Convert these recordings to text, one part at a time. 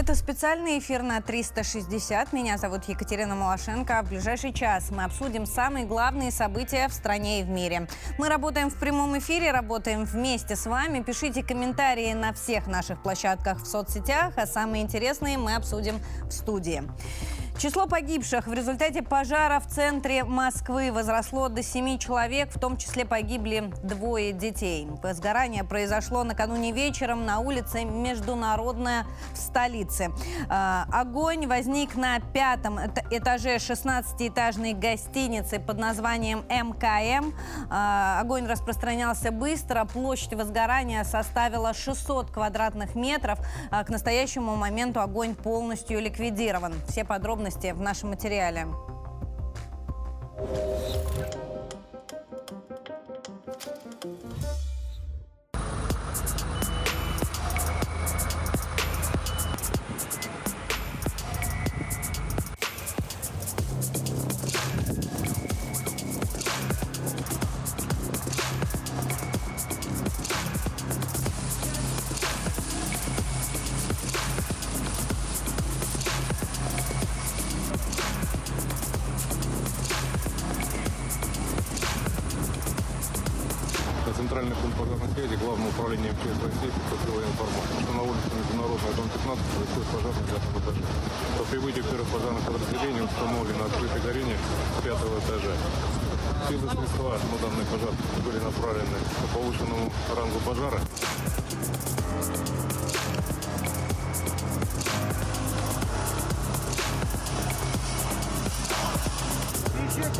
Это специальный эфир на 360. Меня зовут Екатерина Малашенко. В ближайший час мы обсудим самые главные события в стране и в мире. Мы работаем в прямом эфире, работаем вместе с вами. Пишите комментарии на всех наших площадках в соцсетях, а самые интересные мы обсудим в студии. Число погибших в результате пожара в центре Москвы возросло до 7 человек, в том числе погибли двое детей. Возгорание произошло накануне вечером на улице Международная в столице. А, огонь возник на пятом этаже 16-этажной гостиницы под названием МКМ. А, огонь распространялся быстро, площадь возгорания составила 600 квадратных метров. А, к настоящему моменту огонь полностью ликвидирован. Все подробности подробности в нашем материале.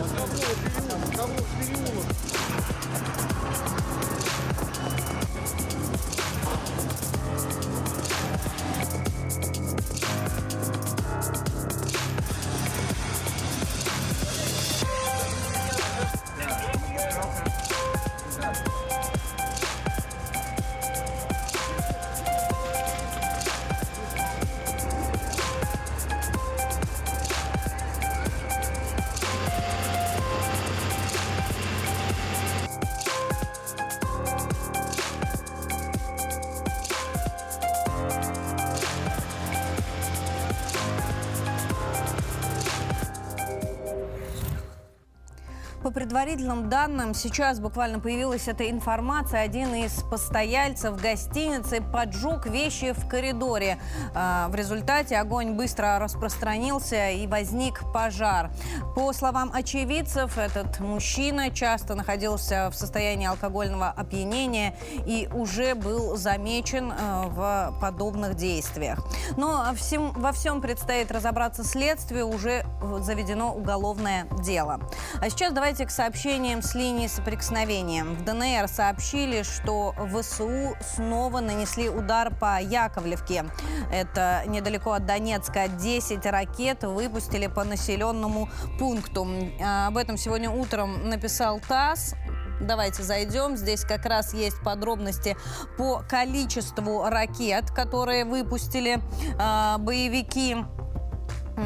По предварительным данным, сейчас буквально появилась эта информация. Один из постояльцев гостиницы поджег вещи в коридоре. А, в результате огонь быстро распространился и возник пожар. По словам очевидцев, этот мужчина часто находился в состоянии алкогольного опьянения и уже был замечен э, в подобных действиях. Но всем, во всем предстоит разобраться следствию, уже заведено уголовное дело. А сейчас Давайте к сообщениям с линии соприкосновения. В ДНР сообщили, что ВСУ снова нанесли удар по Яковлевке. Это недалеко от Донецка. 10 ракет выпустили по населенному пункту. А, об этом сегодня утром написал ТАСС. Давайте зайдем. Здесь как раз есть подробности по количеству ракет, которые выпустили э, боевики.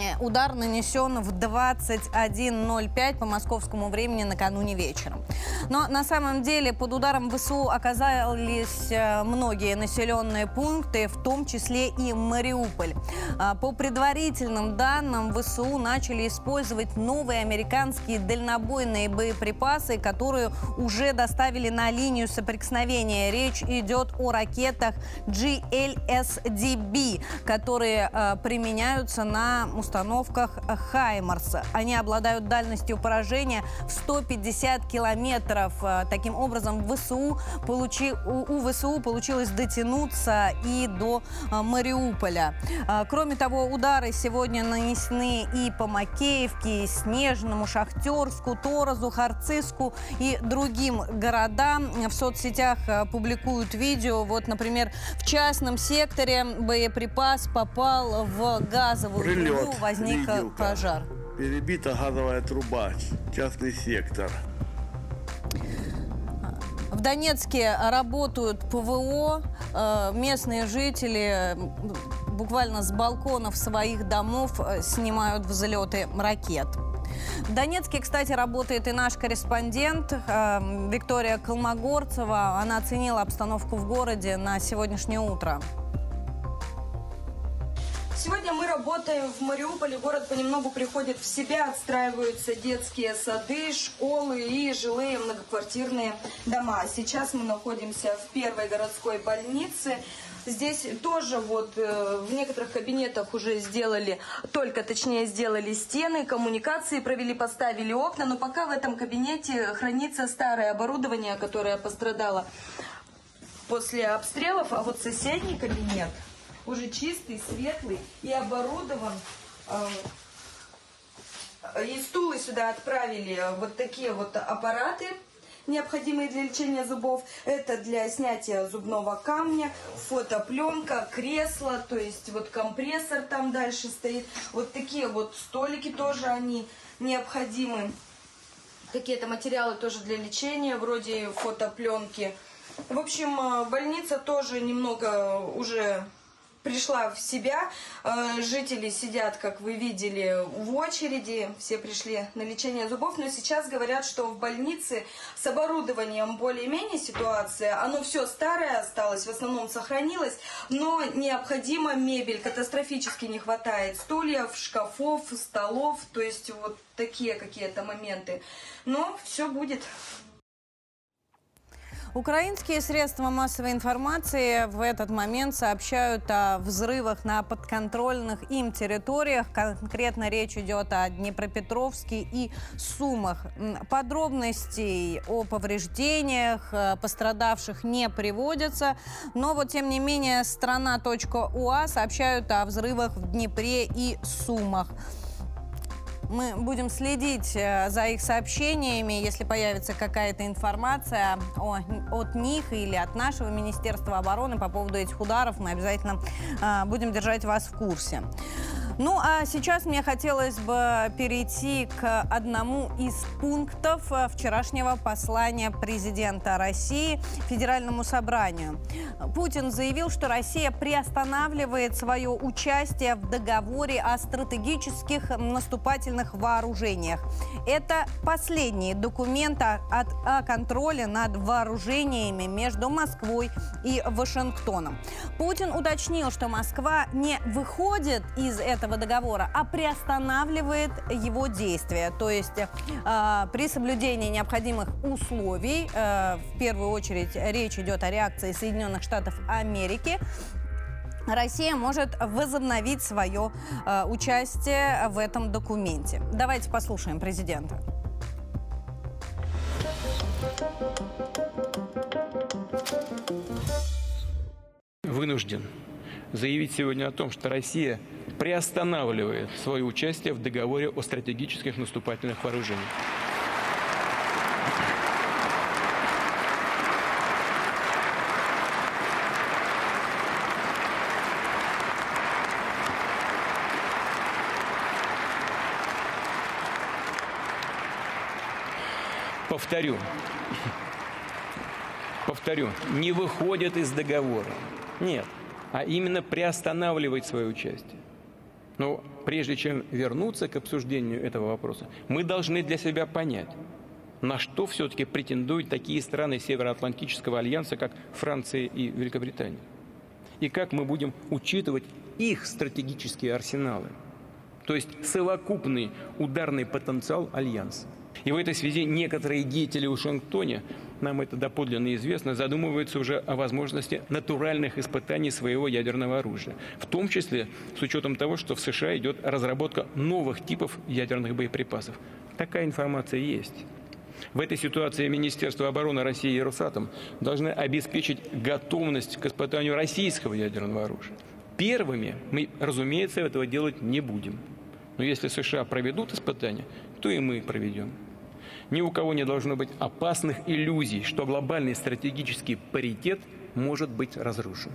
Э, удар нанесен в 21.05 по московскому времени накануне вечером. Но на самом деле под ударом ВСУ оказались э, многие населенные пункты, в том числе и Мариуполь. А, по предварительным данным, ВСУ начали использовать новые американские дальнобойные боеприпасы, которые уже доставили на линию соприкосновения. Речь идет о ракетах GLSDB, которые э, применяются на установках «Хаймарс». Они обладают дальностью поражения в 150 километров. Э, таким образом, ВСУ получи, у, ВСУ получилось дотянуться и до э, Мариуполя. Э, кроме того, удары сегодня нанесены и по Макеевке, и Снежному, Шахтерску, Торозу, Харциску и другим городам. В соцсетях публикуют видео. Вот, например, в частном секторе боеприпас попал в газовую Прилет. Возник Видел, как. пожар. Перебита газовая труба, частный сектор. В Донецке работают ПВО. Э, Местные жители буквально с балконов своих домов э, снимают взлеты ракет. В Донецке, кстати, работает и наш корреспондент э, Виктория Колмогорцева. Она оценила обстановку в городе на сегодняшнее утро. Сегодня мы работаем в Мариуполе. Город понемногу приходит в себя, отстраиваются детские сады, школы и жилые многоквартирные дома. Сейчас мы находимся в первой городской больнице. Здесь тоже вот э, в некоторых кабинетах уже сделали, только точнее сделали стены, коммуникации провели, поставили окна, но пока в этом кабинете хранится старое оборудование, которое пострадало после обстрелов, а вот соседний кабинет уже чистый, светлый и оборудован. Э, и стулы сюда отправили вот такие вот аппараты, необходимые для лечения зубов. Это для снятия зубного камня, фотопленка, кресло, то есть вот компрессор там дальше стоит. Вот такие вот столики тоже они необходимы. Какие-то материалы тоже для лечения, вроде фотопленки. В общем, э, больница тоже немного уже пришла в себя. Э, жители сидят, как вы видели, в очереди. Все пришли на лечение зубов. Но сейчас говорят, что в больнице с оборудованием более-менее ситуация. Оно все старое осталось, в основном сохранилось. Но необходима мебель. Катастрофически не хватает стульев, шкафов, столов. То есть вот такие какие-то моменты. Но все будет. Украинские средства массовой информации в этот момент сообщают о взрывах на подконтрольных им территориях. Конкретно речь идет о Днепропетровске и Сумах. Подробностей о повреждениях э, пострадавших не приводятся. Но вот тем не менее страна.уа сообщают о взрывах в Днепре и Сумах. Мы будем следить э, за их сообщениями. Если появится какая-то информация о, от них или от нашего Министерства обороны по поводу этих ударов, мы обязательно э, будем держать вас в курсе. Ну, а сейчас мне хотелось бы перейти к одному из пунктов э, вчерашнего послания президента России Федеральному собранию. Путин заявил, что Россия приостанавливает свое участие в договоре о стратегических наступательных вооружениях. Это последний документ о, о контроле над вооружениями между Москвой и Вашингтоном. Путин уточнил, что Москва не выходит из этого договора, а приостанавливает его действие. То есть э, при соблюдении необходимых условий, э, в первую очередь речь идет о реакции Соединенных Штатов Америки, Россия может возобновить свое э, участие в этом документе. Давайте послушаем президента. Вынужден заявить сегодня о том, что Россия приостанавливает свое участие в договоре о стратегических наступательных вооружениях. Повторю, повторю, не выходят из договора. Нет, а именно приостанавливать свое участие. Но прежде чем вернуться к обсуждению этого вопроса, мы должны для себя понять, на что все-таки претендуют такие страны Североатлантического альянса, как Франция и Великобритания. И как мы будем учитывать их стратегические арсеналы, то есть совокупный ударный потенциал альянса. И в этой связи некоторые деятели в Вашингтоне нам это доподлинно известно, задумываются уже о возможности натуральных испытаний своего ядерного оружия. В том числе с учетом того, что в США идет разработка новых типов ядерных боеприпасов. Такая информация есть. В этой ситуации Министерство обороны России и Росатом должны обеспечить готовность к испытанию российского ядерного оружия. Первыми мы, разумеется, этого делать не будем. Но если США проведут испытания, то и мы проведем. Ни у кого не должно быть опасных иллюзий, что глобальный стратегический паритет может быть разрушен.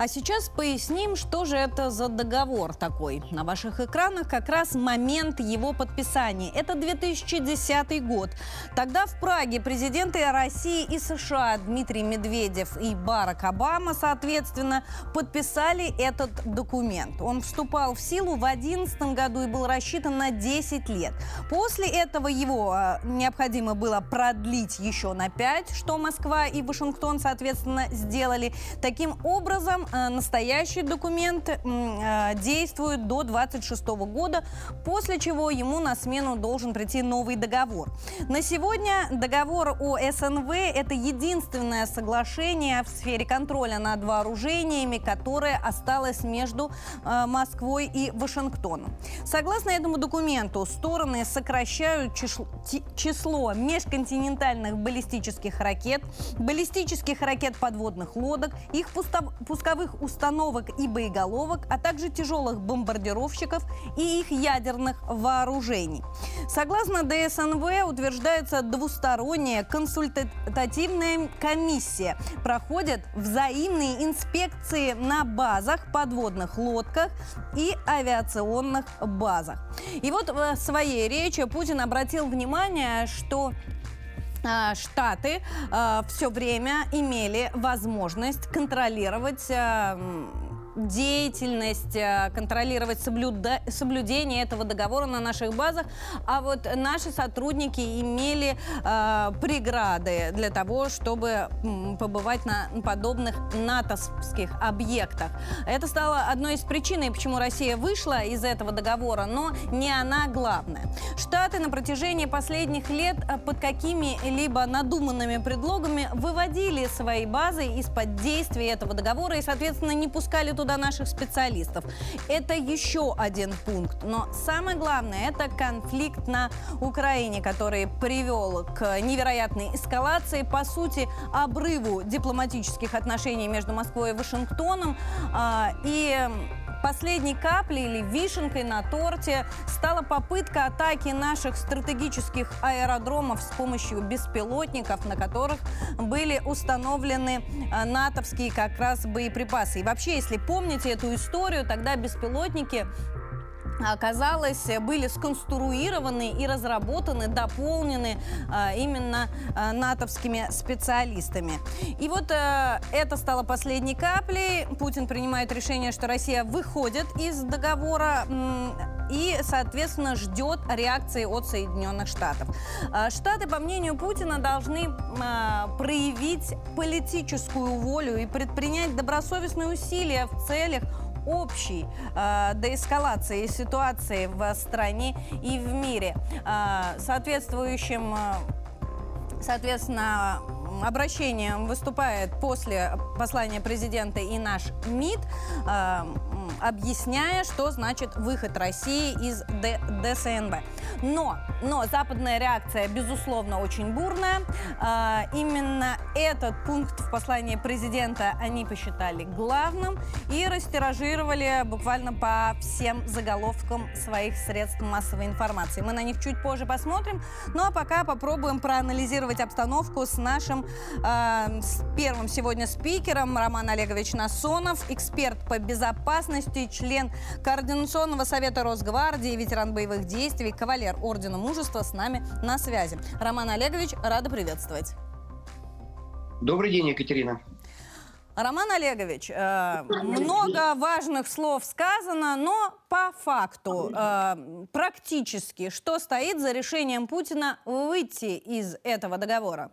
А сейчас поясним, что же это за договор такой. На ваших экранах как раз момент его подписания. Это 2010 год. Тогда в Праге президенты России и США Дмитрий Медведев и Барак Обама, соответственно, подписали этот документ. Он вступал в силу в 2011 году и был рассчитан на 10 лет. После этого его э, необходимо было продлить еще на 5, что Москва и Вашингтон, соответственно, сделали. Таким образом, настоящий документ э, действует до 26 года, после чего ему на смену должен прийти новый договор. На сегодня договор о СНВ – это единственное соглашение в сфере контроля над вооружениями, которое осталось между э, Москвой и Вашингтоном. Согласно этому документу, стороны сокращают число межконтинентальных баллистических ракет, баллистических ракет подводных лодок, их пусковых пусковых установок и боеголовок, а также тяжелых бомбардировщиков и их ядерных вооружений. Согласно ДСНВ утверждается двусторонняя консультативная комиссия. Проходят взаимные инспекции на базах, подводных лодках и авиационных базах. И вот в своей речи Путин обратил внимание, что Штаты э, все время имели возможность контролировать э, деятельность, э, контролировать соблюда... соблюдение этого договора на наших базах, а вот наши сотрудники имели э, преграды для того, чтобы побывать на подобных натовских объектах. Это стало одной из причин, почему Россия вышла из этого договора, но не она главная. Штаты на протяжении последних лет э, под какими-либо надуманными предлогами выводили свои базы из-под действия этого договора и, соответственно, не пускали туда наших специалистов. Это еще один пункт. Но самое главное, это конфликт на Украине, который привел к невероятной эскалации, по сути, обрыву дипломатических отношений между Москвой и Вашингтоном. А, и Последней каплей или вишенкой на торте стала попытка атаки наших стратегических аэродромов с помощью беспилотников, на которых были установлены э, натовские как раз боеприпасы. И вообще, если помните эту историю, тогда беспилотники оказалось, были сконструированы и разработаны, дополнены а, именно а, натовскими специалистами. И вот а, это стало последней каплей. Путин принимает решение, что Россия выходит из договора и, соответственно, ждет реакции от Соединенных Штатов. Штаты, по мнению Путина, должны проявить политическую волю и предпринять добросовестные усилия в целях общей э, деэскалации ситуации в стране и в мире. Э, соответствующим, э, соответственно, обращением выступает после послания президента и наш МИД, э, объясняя, что значит выход России из Д ДСНБ. Но, но западная реакция, безусловно, очень бурная. Э, именно этот пункт в послании президента они посчитали главным и растиражировали буквально по всем заголовкам своих средств массовой информации. Мы на них чуть позже посмотрим. Ну а пока попробуем проанализировать обстановку с нашим э, с первым сегодня спикером Роман Олегович Насонов, эксперт по безопасности, член Координационного совета Росгвардии, ветеран боевых действий, кавалер Ордена Мужества с нами на связи. Роман Олегович, рада приветствовать. Добрый день, Екатерина. Роман Олегович, э, много важных слов сказано, но по факту, э, практически, что стоит за решением Путина выйти из этого договора?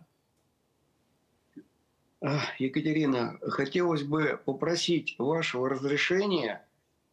Екатерина, хотелось бы попросить вашего разрешения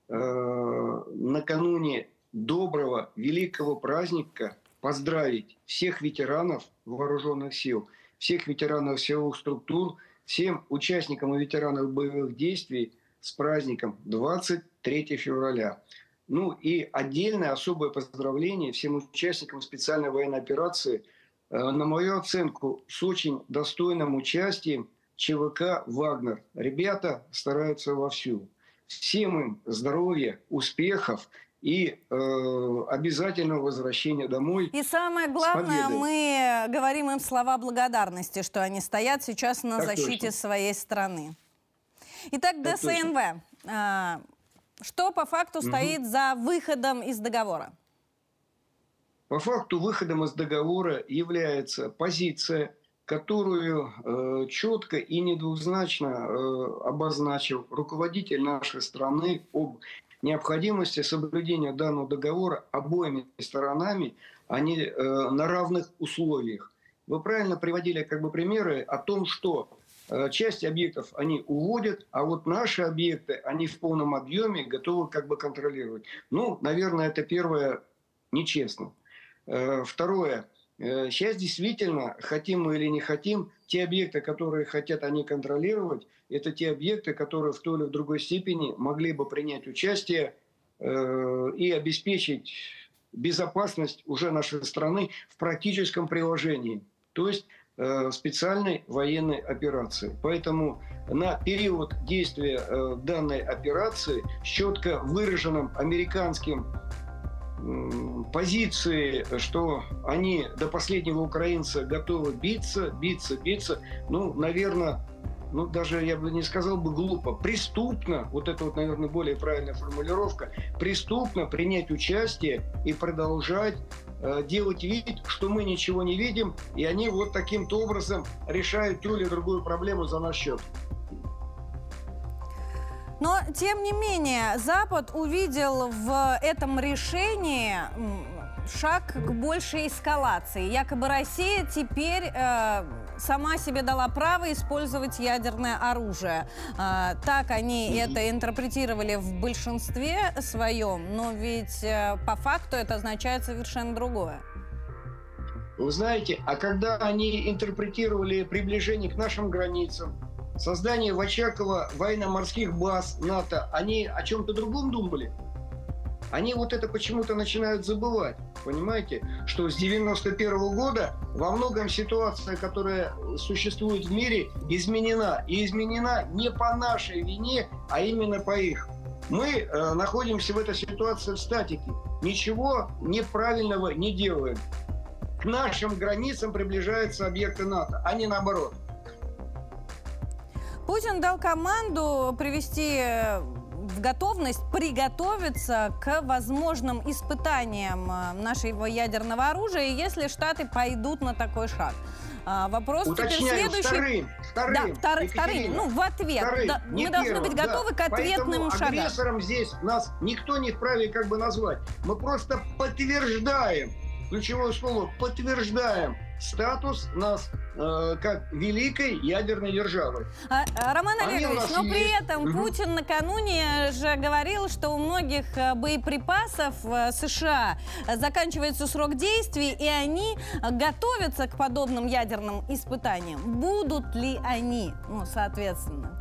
э, накануне доброго, великого праздника поздравить всех ветеранов вооруженных сил, всех ветеранов силовых структур, всем участникам и ветеранам боевых действий с праздником 23 февраля. Ну и отдельное особое поздравление всем участникам специальной военной операции, э, на мою оценку, с очень достойным участием ЧВК «Вагнер». Ребята стараются вовсю. Всем им здоровья, успехов и э, обязательного возвращения домой. И самое главное, мы говорим им слова благодарности, что они стоят сейчас на так защите точно. своей страны. Итак, Так ДСНВ. А, Что по факту стоит за выходом из договора? По факту выходом из договора является позиция, которую э, четко и недвузначно э, обозначил руководитель нашей страны об необходимости соблюдения данного договора обоими сторонами, а не э, на равных условиях. Вы правильно приводили как бы примеры о том, что часть объектов они уводят, а вот наши объекты они в полном объеме готовы как бы контролировать. Ну, наверное, это первое нечестно. Второе. Э, Сейчас действительно, хотим мы или не хотим, те объекты, которые хотят они контролировать, это те объекты, которые в той или в другой степени могли бы принять участие э, и обеспечить безопасность уже нашей страны в практическом приложении, то есть э, специальной военной операции. Поэтому на период действия данной операции с четко выраженным американским позиции, что они до последнего украинца готовы биться, биться, биться, ну, наверное, ну, даже я бы не сказал бы глупо, преступно, вот это вот, наверное, более правильная формулировка, преступно принять участие и продолжать э, делать вид, что мы ничего не видим, и они вот таким-то образом решают ту или другую проблему за наш счет. Но, тем не менее, Запад увидел в этом решении шаг к большей эскалации. Якобы Россия теперь э, сама себе дала право использовать ядерное оружие. Э, так они это интерпретировали в большинстве своем, но ведь э, по факту это означает совершенно другое. Вы знаете, а когда они интерпретировали приближение к нашим границам, создание в Очаково военно-морских баз НАТО, они о чем-то другом думали? Они вот это почему-то начинают забывать. Понимаете, что с 91 года во многом ситуация, которая существует в мире, изменена. И изменена не по нашей вине, а именно по их. Мы э, находимся в этой ситуации в статике. Ничего неправильного не делаем. К нашим границам приближаются объекты НАТО, а не наоборот. Путин дал команду привести э, в готовность приготовиться к возможным испытаниям э, нашего ядерного оружия, если Штаты пойдут на такой шаг. А, Вопрос теперь Уточняю, следующий. вторым, вторым, Да, втор- вторым, ну, в ответ. вторым, Да, мы должны первым, быть да. готовы к ответным Поэтому шагам. агрессором здесь нас никто не вправе как бы назвать. Мы просто подтверждаем, ключевое слово, подтверждаем статус нас э, как великой ядерной державы. А, а, Роман Олегович, но при есть. этом Мгм. Путин накануне же говорил, что у многих э, боеприпасов э, США заканчивается срок действия, и они готовятся к подобным ядерным испытаниям. Будут ли они, ну, соответственно?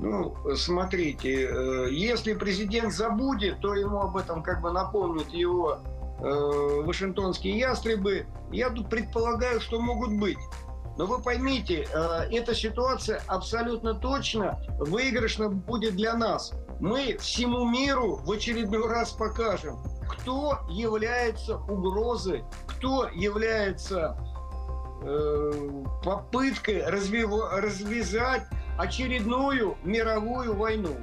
Ну, смотрите, э, если президент забудет, то ему об этом как бы напомнят его э, вашингтонские ястребы. Я тут предполагаю, что могут быть. Но вы поймите, э, эта ситуация абсолютно точно выигрышна будет для нас. Мы всему миру в очередной раз покажем, кто является угрозой, кто является э, попыткой развива- развязать очередную мировую войну.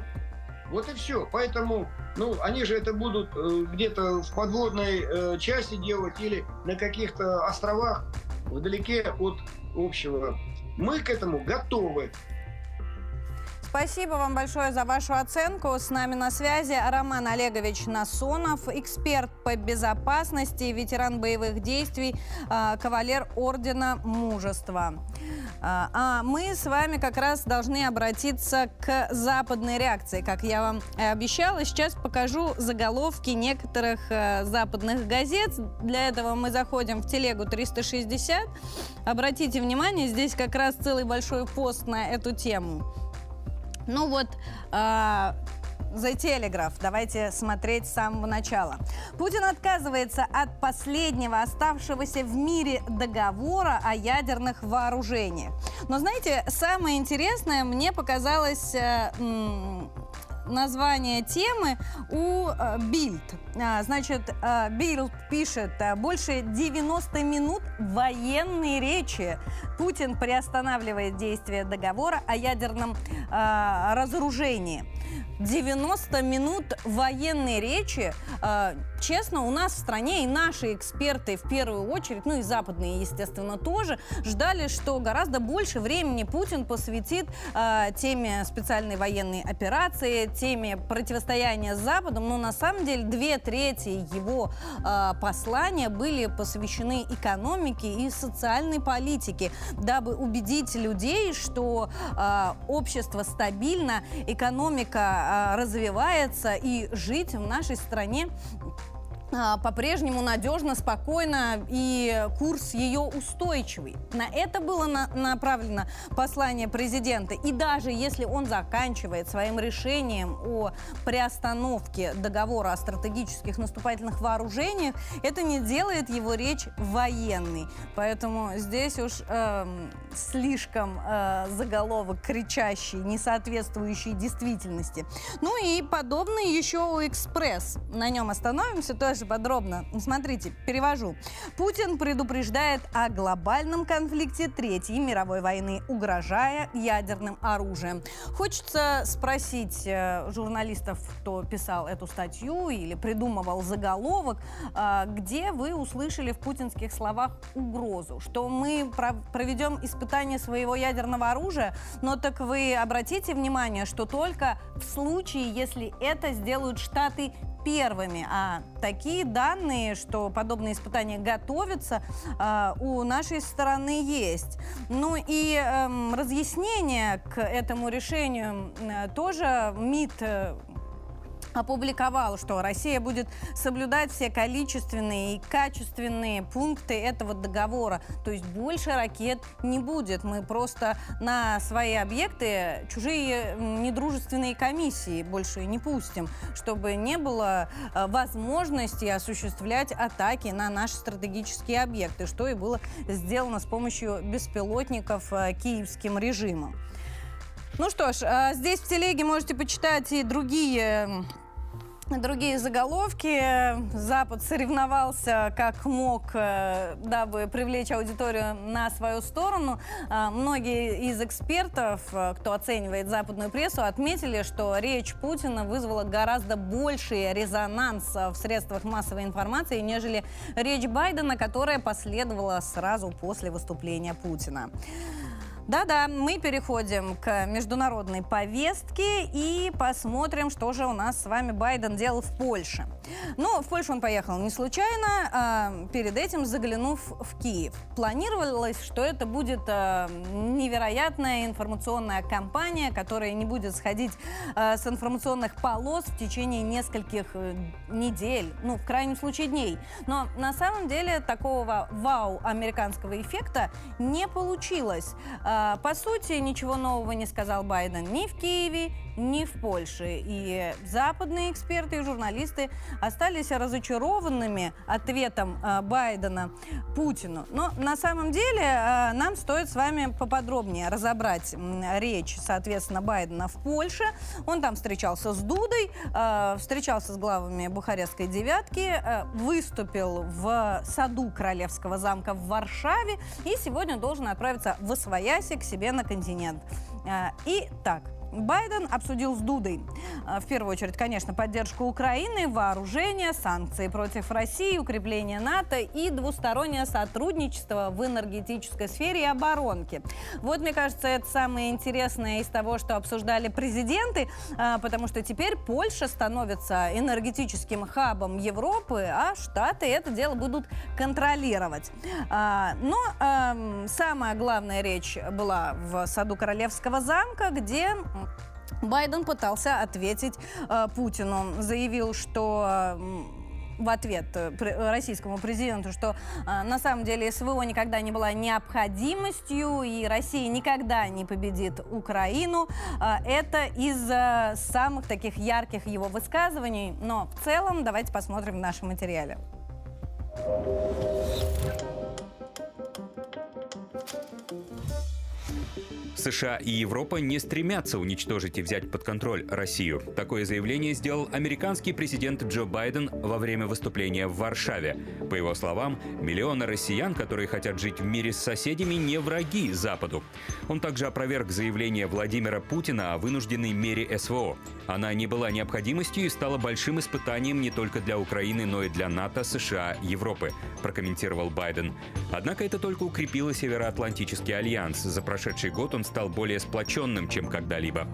Вот и все. Поэтому, ну, они же это будут э, где-то в подводной э, части делать или на каких-то островах вдалеке от общего. Мы к этому готовы. Спасибо вам большое за вашу оценку. С нами на связи Роман Олегович Насонов, эксперт по безопасности, ветеран боевых действий, э, кавалер Ордена Мужества. А а мы с вами как раз должны обратиться к западной реакции. Как я вам обещала, сейчас покажу заголовки некоторых э, западных газет. Для этого мы заходим в телегу 360. Обратите внимание, здесь как раз целый большой пост на эту тему. Ну вот, The Telegraph. Давайте смотреть с самого начала. Путин отказывается от последнего оставшегося в мире договора о ядерных вооружениях. Но знаете, самое интересное мне показалось э, название темы у Бильд. Значит, Бильд пишет, больше 90 минут военной речи. Путин приостанавливает действие договора о ядерном разоружении. 90 минут военной речи. Э, честно, у нас в стране и наши эксперты в первую очередь, ну и западные, естественно, тоже, ждали, что гораздо больше времени Путин посвятит э, теме специальной военной операции, теме противостояния с Западом. Но на самом деле две трети его э, послания были посвящены экономике и социальной политике, дабы убедить людей, что э, общество стабильно, экономика а, развивается и жить в нашей стране по-прежнему надежно, спокойно и курс ее устойчивый. На это было на направлено послание президента. И даже если он заканчивает своим решением о приостановке договора о стратегических наступательных вооружениях, это не делает его речь военной. Поэтому здесь уж э, слишком э, заголовок кричащий, не соответствующий действительности. Ну и подобный еще у «Экспресс». На нем остановимся тоже дальше подробно. Смотрите, перевожу. Путин предупреждает о глобальном конфликте Третьей мировой войны, угрожая ядерным оружием. Хочется спросить э, журналистов, кто писал эту статью или придумывал заголовок, э, где вы услышали в путинских словах угрозу, что мы проведем испытание своего ядерного оружия, но так вы обратите внимание, что только в случае, если это сделают Штаты первыми. А такие данные, что подобные испытания готовятся, а, у нашей стороны есть. Ну и эм, разъяснение к этому решению тоже МИД э, опубликовал, что Россия будет соблюдать все количественные и качественные пункты этого договора. То есть больше ракет не будет. Мы просто на свои объекты чужие недружественные комиссии больше не пустим, чтобы не было э, возможности осуществлять атаки на наши стратегические объекты, что и было сделано с помощью беспилотников э, киевским режимом. Ну что ж, э, здесь в телеге можете почитать и другие другие заголовки. Запад соревновался как мог, э, дабы привлечь аудиторию на свою сторону. Э, многие из экспертов, э, кто оценивает западную прессу, отметили, что речь Путина вызвала гораздо больший резонанс в средствах массовой информации, нежели речь Байдена, которая последовала сразу после выступления Путина. Да-да, мы переходим к международной повестке и посмотрим, что же у нас с вами Байден делал в Польше. Ну, в Польшу он поехал не случайно, а перед этим заглянув в Киев. Планировалось, что это будет а, невероятная информационная кампания, которая не будет сходить а, с информационных полос в течение нескольких а, недель, ну, в крайнем случае дней. Но на самом деле такого вау американского эффекта не получилось. По сути, ничего нового не сказал Байден ни в Киеве, ни в Польше. И западные эксперты и журналисты остались разочарованными ответом а, Байдена Путину. Но на самом деле а, нам стоит с вами поподробнее разобрать речь, соответственно, Байдена в Польше. Он там встречался с Дудой, встречался с главами Бухарестской девятки, выступил в саду Королевского замка в Варшаве и сегодня должен отправиться в Освоясь к себе на континент. А, и так, Байден обсудил с Дудой, а, в первую очередь, конечно, поддержку Украины, вооружение, санкции против России, укрепление НАТО и двустороннее сотрудничество в энергетической сфере и оборонке. Вот, мне кажется, это самое интересное из того, что обсуждали президенты, а, потому что теперь Польша становится энергетическим хабом Европы, а Штаты это дело будут контролировать. А, но самая главная речь была в саду Королевского замка, где Байден пытался ответить э, Путину, заявил, что э, в ответ э, российскому президенту, что э, на самом деле СВО никогда не была необходимостью, и Россия никогда не победит Украину. Э, это из э, самых таких ярких его высказываний. Но в целом давайте посмотрим в нашем материале. США и Европа не стремятся уничтожить и взять под контроль Россию. Такое заявление сделал американский президент Джо Байден во время выступления в Варшаве. По его словам, миллионы россиян, которые хотят жить в мире с соседями, не враги Западу. Он также опроверг заявление Владимира Путина о вынужденной мере СВО. Она не была необходимостью и стала большим испытанием не только для Украины, но и для НАТО, США, Европы, прокомментировал Байден. Однако это только укрепило Североатлантический альянс. За прошедший год он стал более сплоченным, чем когда-либо.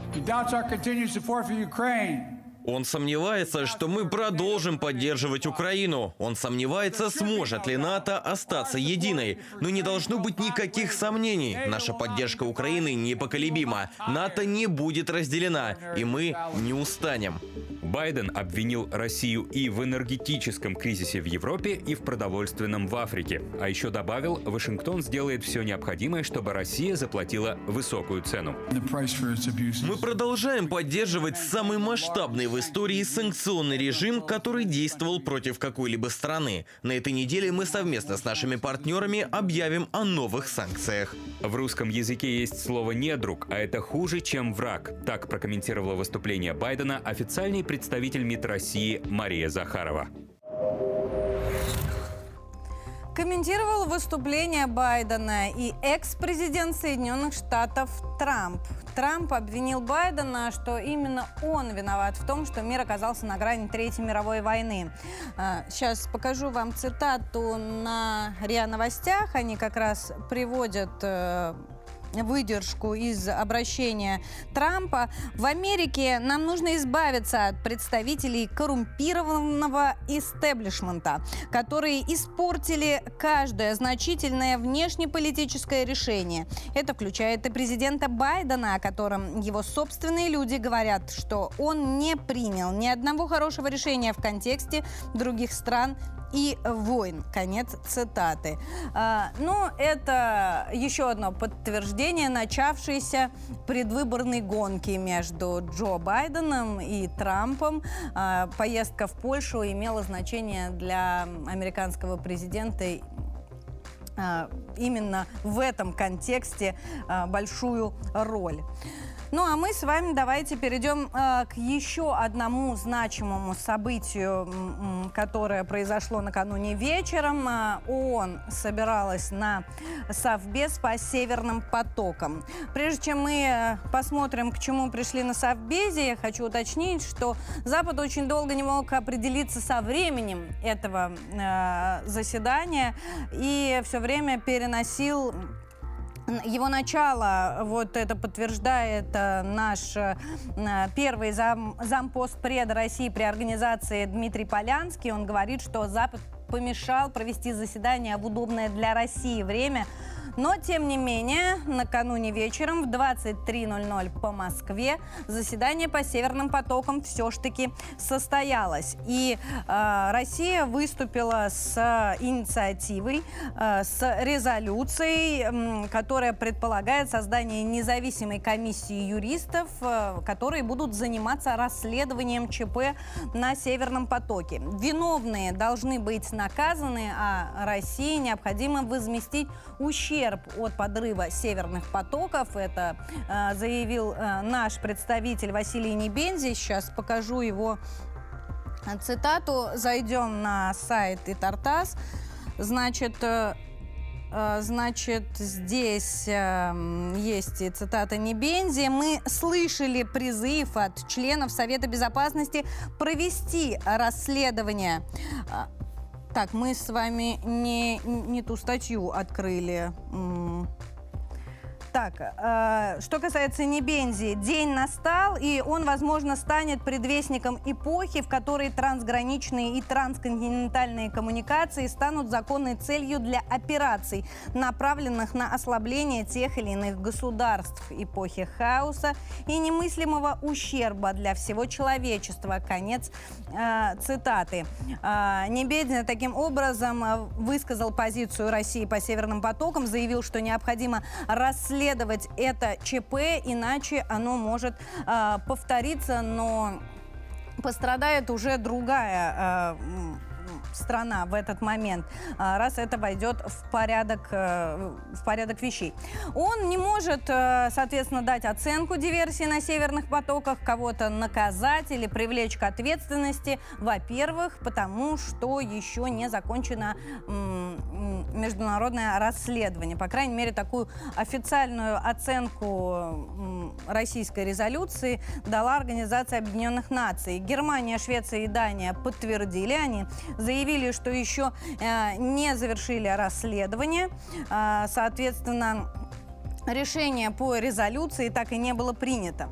Он сомневается, что мы продолжим поддерживать Украину. Он сомневается, сможет ли НАТО остаться единой. Но не должно быть никаких сомнений. Наша поддержка Украины непоколебима. НАТО не будет разделена, и мы не устанем. Байден обвинил Россию и в энергетическом кризисе в Европе, и в продовольственном в Африке. А еще добавил, Вашингтон сделает все необходимое, чтобы Россия заплатила высокую цену. Мы продолжаем поддерживать самый масштабный в истории санкционный режим, который действовал против какой-либо страны. На этой неделе мы совместно с нашими партнерами объявим о новых санкциях. В русском языке есть слово «недруг», а это хуже, чем «враг». Так прокомментировала выступление Байдена официальный представитель МИД России Мария Захарова. Комментировал выступление Байдена и экс-президент Соединенных Штатов Трамп. Трамп обвинил Байдена, что именно он виноват в том, что мир оказался на грани Третьей мировой войны. Сейчас а, покажу вам цитату на РИА Новостях. Они как раз приводят э, выдержку из обращения Трампа. В Америке нам нужно избавиться от представителей коррумпированного истеблишмента, которые испортили каждое значительное внешнеполитическое решение. Это включает и президента Байдена, о котором его собственные люди говорят, что он не принял ни одного хорошего решения в контексте других стран и войн. Конец цитаты. А, ну, это еще одно подтверждение начавшейся предвыборной гонки между Джо Байденом и Трампом. А, поездка в Польшу имела значение для американского президента а, именно в этом контексте а, большую роль. Ну а мы с вами давайте перейдем э, к еще одному значимому событию, которое произошло накануне вечером. Э, ООН собиралась на Совбез по Северным потокам. Прежде чем мы э, посмотрим, к чему пришли на Совбезе, я хочу уточнить, что Запад очень долго не мог определиться со временем этого э, заседания и все время переносил его начало, вот это подтверждает э, наш э, первый зам, зампост преда России при организации Дмитрий Полянский. Он говорит, что Запад помешал провести заседание в удобное для России время – но, тем не менее, накануне вечером в 23.00 по Москве заседание по Северным потокам все ж таки состоялось. И э, Россия выступила с инициативой, э, с резолюцией, э, которая предполагает создание независимой комиссии юристов, э, которые будут заниматься расследованием ЧП на Северном потоке. Виновные должны быть наказаны, а России необходимо возместить ущерб ущерб от подрыва северных потоков. Это э, заявил э, наш представитель Василий Небензи. Сейчас покажу его цитату. Зайдем на сайт Итартас. Значит, э, э Значит, здесь э, есть и цитата Небензи. Мы слышали призыв от членов Совета Безопасности провести расследование так, мы с вами не, не ту статью открыли. Так, э, что касается Небензи, день настал, и он, возможно, станет предвестником эпохи, в которой трансграничные и трансконтинентальные коммуникации станут законной целью для операций, направленных на ослабление тех или иных государств. Эпохи хаоса и немыслимого ущерба для всего человечества. Конец э, цитаты. Э, Небедин таким образом э, высказал позицию России по Северным потокам, заявил, что необходимо расследовать расследовать это ЧП, иначе оно может э, повториться, но пострадает уже другая э, страна в этот момент, а, раз это войдет в порядок, э, в порядок вещей. Он не может, э, соответственно, дать оценку диверсии на северных потоках, кого-то наказать или привлечь к ответственности. Во-первых, потому что еще не закончено международное расследование. По крайней мере, такую официальную оценку российской резолюции дала Организация Объединенных Наций. Германия, Швеция и Дания подтвердили, они заявили, что еще э, не завершили расследование. Э, соответственно, решение по резолюции так и не было принято.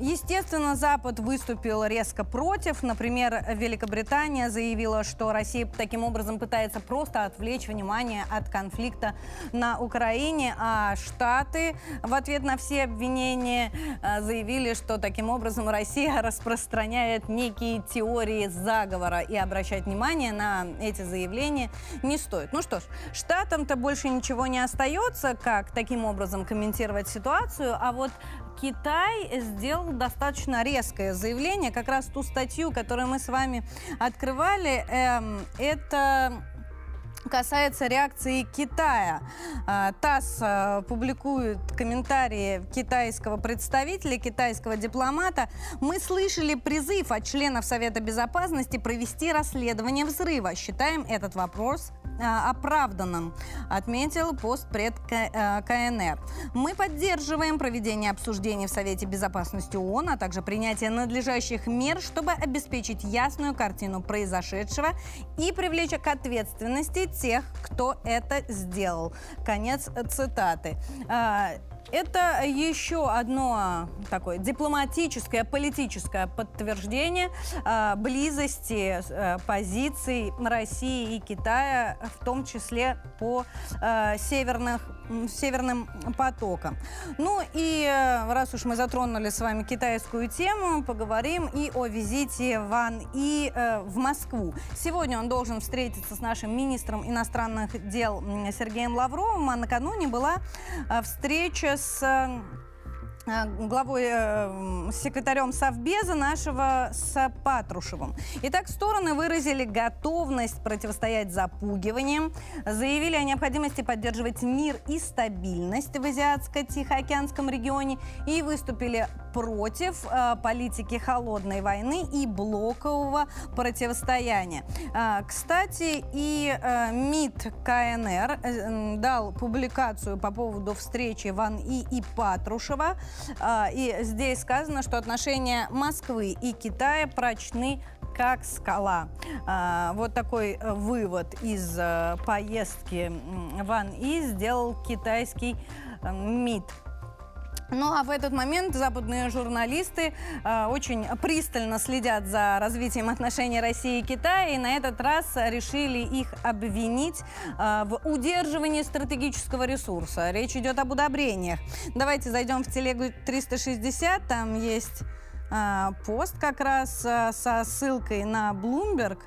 Естественно, Запад выступил резко против. Например, Великобритания заявила, что Россия таким образом пытается просто отвлечь внимание от конфликта на Украине, а Штаты в ответ на все обвинения э, заявили, что таким образом Россия распространяет некие теории заговора и обращать внимание на эти заявления не стоит. Ну что ж, Штатам-то больше ничего не остается, как таким образом комментировать ситуацию, а вот Китай сделал достаточно резкое заявление, как раз ту статью, которую мы с вами открывали, эм, это касается реакции Китая. А, ТАСС а, публикует комментарии китайского представителя, китайского дипломата. Мы слышали призыв от членов Совета Безопасности провести расследование взрыва. Считаем этот вопрос а, оправданным, отметил постпред КНР. Мы поддерживаем проведение обсуждений в Совете Безопасности ООН, а также принятие надлежащих мер, чтобы обеспечить ясную картину произошедшего и привлечь к ответственности тех, кто это сделал. Конец цитаты. А, это еще одно такое дипломатическое, политическое подтверждение э, близости э, позиций России и Китая, в том числе по северных северным потоком. Ну и э, раз уж мы затронули с вами китайскую тему, поговорим и о визите Ван И э, в Москву. Сегодня он должен встретиться с нашим министром иностранных дел Сергеем Лавровым, а накануне была э, встреча с главой, э, секретарем Совбеза нашего с Патрушевым. Итак, стороны выразили готовность противостоять запугиваниям, заявили о необходимости поддерживать мир и стабильность в Азиатско-Тихоокеанском регионе и выступили против э, политики холодной войны и блокового противостояния. Э, кстати, и э, МИД КНР э, дал публикацию по поводу встречи Ван И и Патрушева. Э, и здесь сказано, что отношения Москвы и Китая прочны как скала. А, вот такой вывод из поездки Ван И сделал китайский МИД. Ну а в этот момент западные журналисты э, очень пристально следят за развитием отношений России и Китая и на этот раз решили их обвинить э, в удерживании стратегического ресурса. Речь идет об удобрениях. Давайте зайдем в телегу 360, там есть э, пост как раз э, со ссылкой на Bloomberg.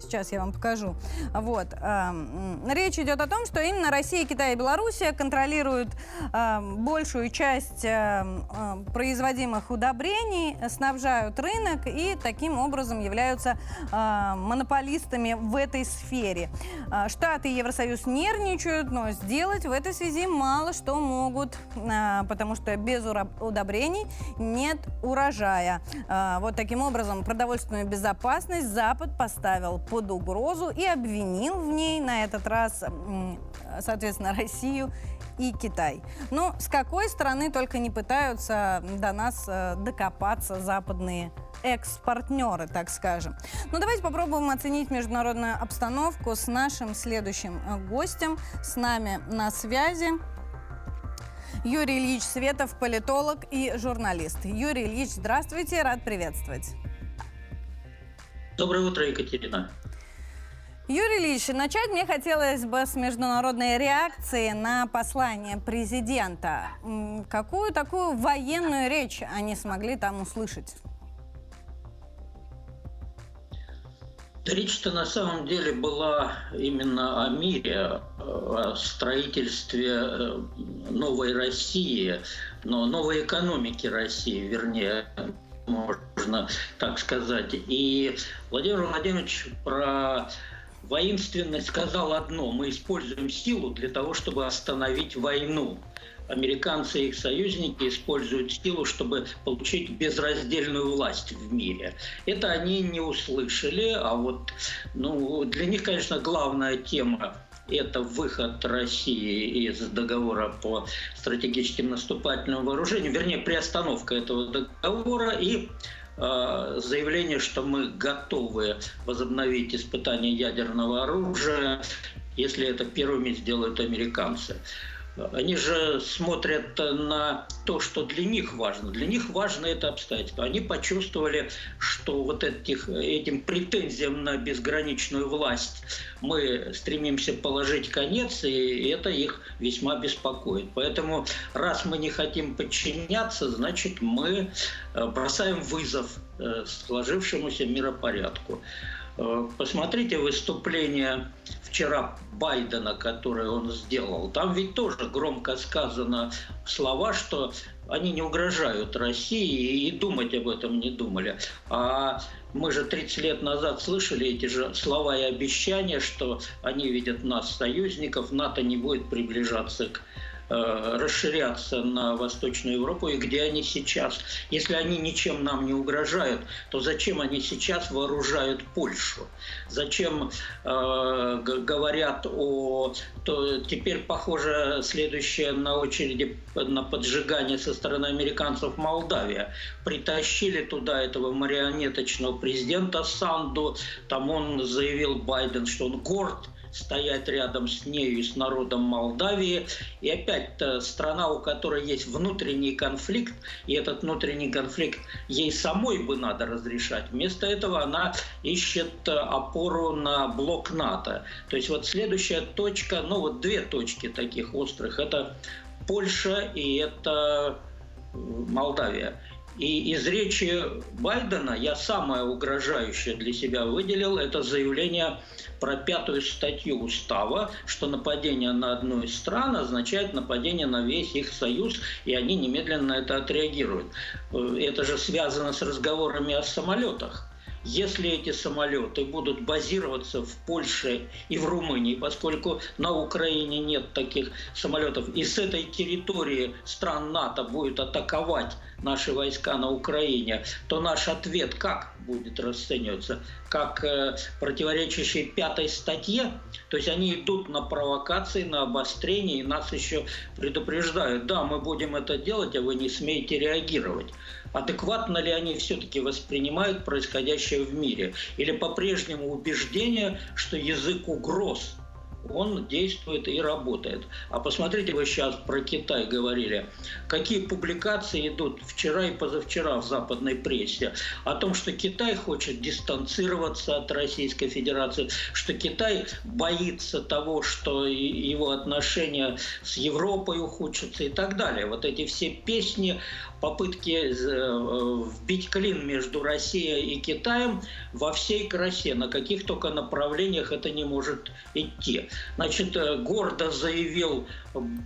Сейчас я вам покажу. Вот. Эм, речь идет о том, что именно Россия, Китай и Белоруссия контролируют эм, большую часть эм, э, производимых удобрений, снабжают рынок и таким образом являются монополистами в этой сфере. Э, Штаты и Евросоюз нервничают, но сделать в этой связи мало что могут, э, потому что без удобрений нет урожая. Вот таким образом продовольственную безопасность Запад поставил под угрозу и обвинил в ней на этот раз, соответственно, Россию и Китай. Но с какой стороны только не пытаются до нас э, докопаться западные экс-партнеры, так скажем. Но ну, давайте попробуем оценить международную обстановку с нашим следующим э, гостем. С нами на связи Юрий Ильич Светов, политолог и журналист. Юрий Ильич, здравствуйте, рад приветствовать. Доброе утро, Екатерина. Юрий Ильич, начать мне хотелось бы с международной реакции на послание президента. Какую такую военную речь они смогли там услышать? Речь-то на самом деле была именно о мире, о строительстве э, новой России, но новой экономики России, вернее, можно так сказать. И Владимир Владимирович про воинственность сказал одно. Мы используем силу для того, чтобы остановить войну американцы и их союзники используют силу, чтобы получить безраздельную власть в мире. Это они не услышали, а вот ну, для них, конечно, главная тема это выход России из договора по стратегическим наступательным вооружениям, вернее, приостановка этого договора и э, заявление, что мы готовы возобновить испытания ядерного оружия, если это первыми сделают американцы. Они же смотрят на то, что для них важно. Для них важно это обстоятельство. Они почувствовали, что вот этих, этим претензиям на безграничную власть мы стремимся положить конец, и это их весьма беспокоит. Поэтому, раз мы не хотим подчиняться, значит, мы э, бросаем вызов э, сложившемуся миропорядку. Э, посмотрите выступление вчера Байдена, которое он сделал. Там ведь тоже громко сказано слова, что они не угрожают России и думать об этом не думали. А мы же 30 лет назад слышали эти же слова и обещания, что они видят нас союзников, НАТО не будет приближаться к расширяться на Восточную Европу и где они сейчас. Если они ничем нам не угрожают, то зачем они сейчас вооружают Польшу? Зачем э, говорят о... То теперь, похоже, следующее на очереди на поджигание со стороны американцев Молдавия. Притащили туда этого марионеточного президента Санду. Там он заявил Байден, что он горд стоять рядом с нею и с народом Молдавии. И опять страна, у которой есть внутренний конфликт, и этот внутренний конфликт ей самой бы надо разрешать. Вместо этого она ищет э, опору на блок НАТО. То есть вот следующая точка, ну вот две точки таких острых, это Польша и это Молдавия. И из речи Байдена я самое угрожающее для себя выделил, это заявление про пятую статью устава, что нападение на одну из стран означает нападение на весь их союз, и они немедленно это отреагируют. Э, это же связано с разговорами о самолетах. Если эти самолеты будут базироваться в Польше и в Румынии, поскольку на Украине нет таких самолетов, и с этой территории стран НАТО будет атаковать наши войска на Украине, то наш ответ как будет расцениваться? Как э, противоречащий пятой статье? То есть они идут на провокации, на обострение, и нас еще предупреждают, да, мы будем это делать, а вы не смеете реагировать. Адекватно ли они все-таки воспринимают происходящее в мире? Или по-прежнему убеждение, что язык угроз – он действует и работает. А посмотрите, вы сейчас про Китай говорили. Какие публикации идут вчера и позавчера в западной прессе о том, что Китай хочет дистанцироваться от Российской Федерации, что Китай боится того, что его отношения с Европой ухудшатся и так далее. Вот эти все песни попытки э, вбить клин между Россией и Китаем во всей красе, на каких только направлениях это не может идти. Значит, э, гордо заявил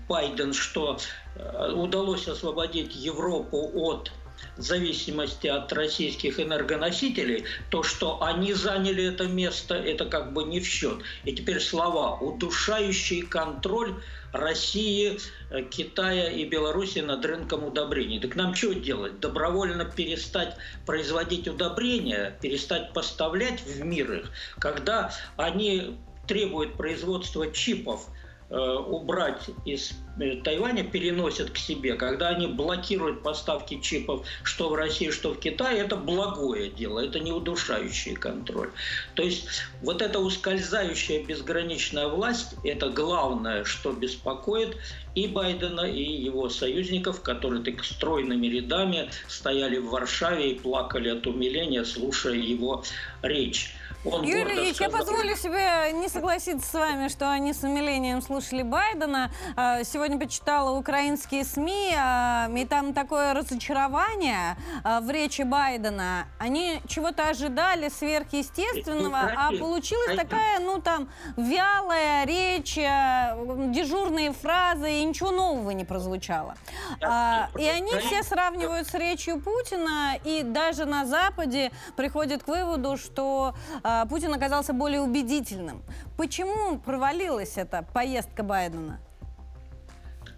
Байден, что э, удалось освободить Европу от зависимости от российских энергоносителей, то, что они заняли это место, это как бы не в счет. И теперь слова «удушающий контроль» России, э, Китая и Беларуси над рынком удобрений. Так нам что делать? Добровольно перестать производить удобрения, перестать поставлять в мир их, когда они требуют производства чипов – убрать из э, Тайваня, переносят к себе, когда они блокируют поставки чипов что в России, что в Китае, это благое дело, это не удушающий контроль. То есть вот эта ускользающая безграничная власть, это главное, что беспокоит и Байдена, и его союзников, которые так стройными рядами стояли в Варшаве и плакали от умиления, слушая его речь. Он Юрий Ильич, я позволю себе не согласиться с вами, что они с умилением слушали Байдена. А, Сегодня почитала украинские СМИ, а, и там такое разочарование а, в речи Байдена. Они чего-то ожидали сверхъестественного, а Украина- получилась Украина- такая, ну там, вялая речь, а, дежурные фразы, и ничего нового не прозвучало. А, И они все сравнивают с речью Путина, и даже на Западе приходят к выводу, что а, Путин оказался более убедительным. Почему провалилась эта поездка Байдена?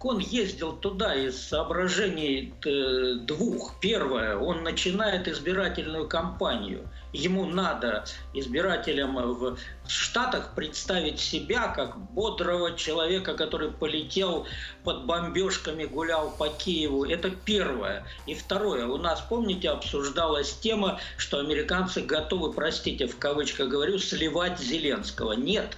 Он ездил туда из соображений э, двух. Первое, он начинает избирательную кампанию. Ему надо избирателям в Штатах представить себя как бодрого человека, который полетел под бомбежками, гулял по Киеву. Это первое. И второе, у нас, помните, обсуждалась тема, что американцы готовы, простите, в кавычках говорю, сливать Зеленского. Нет,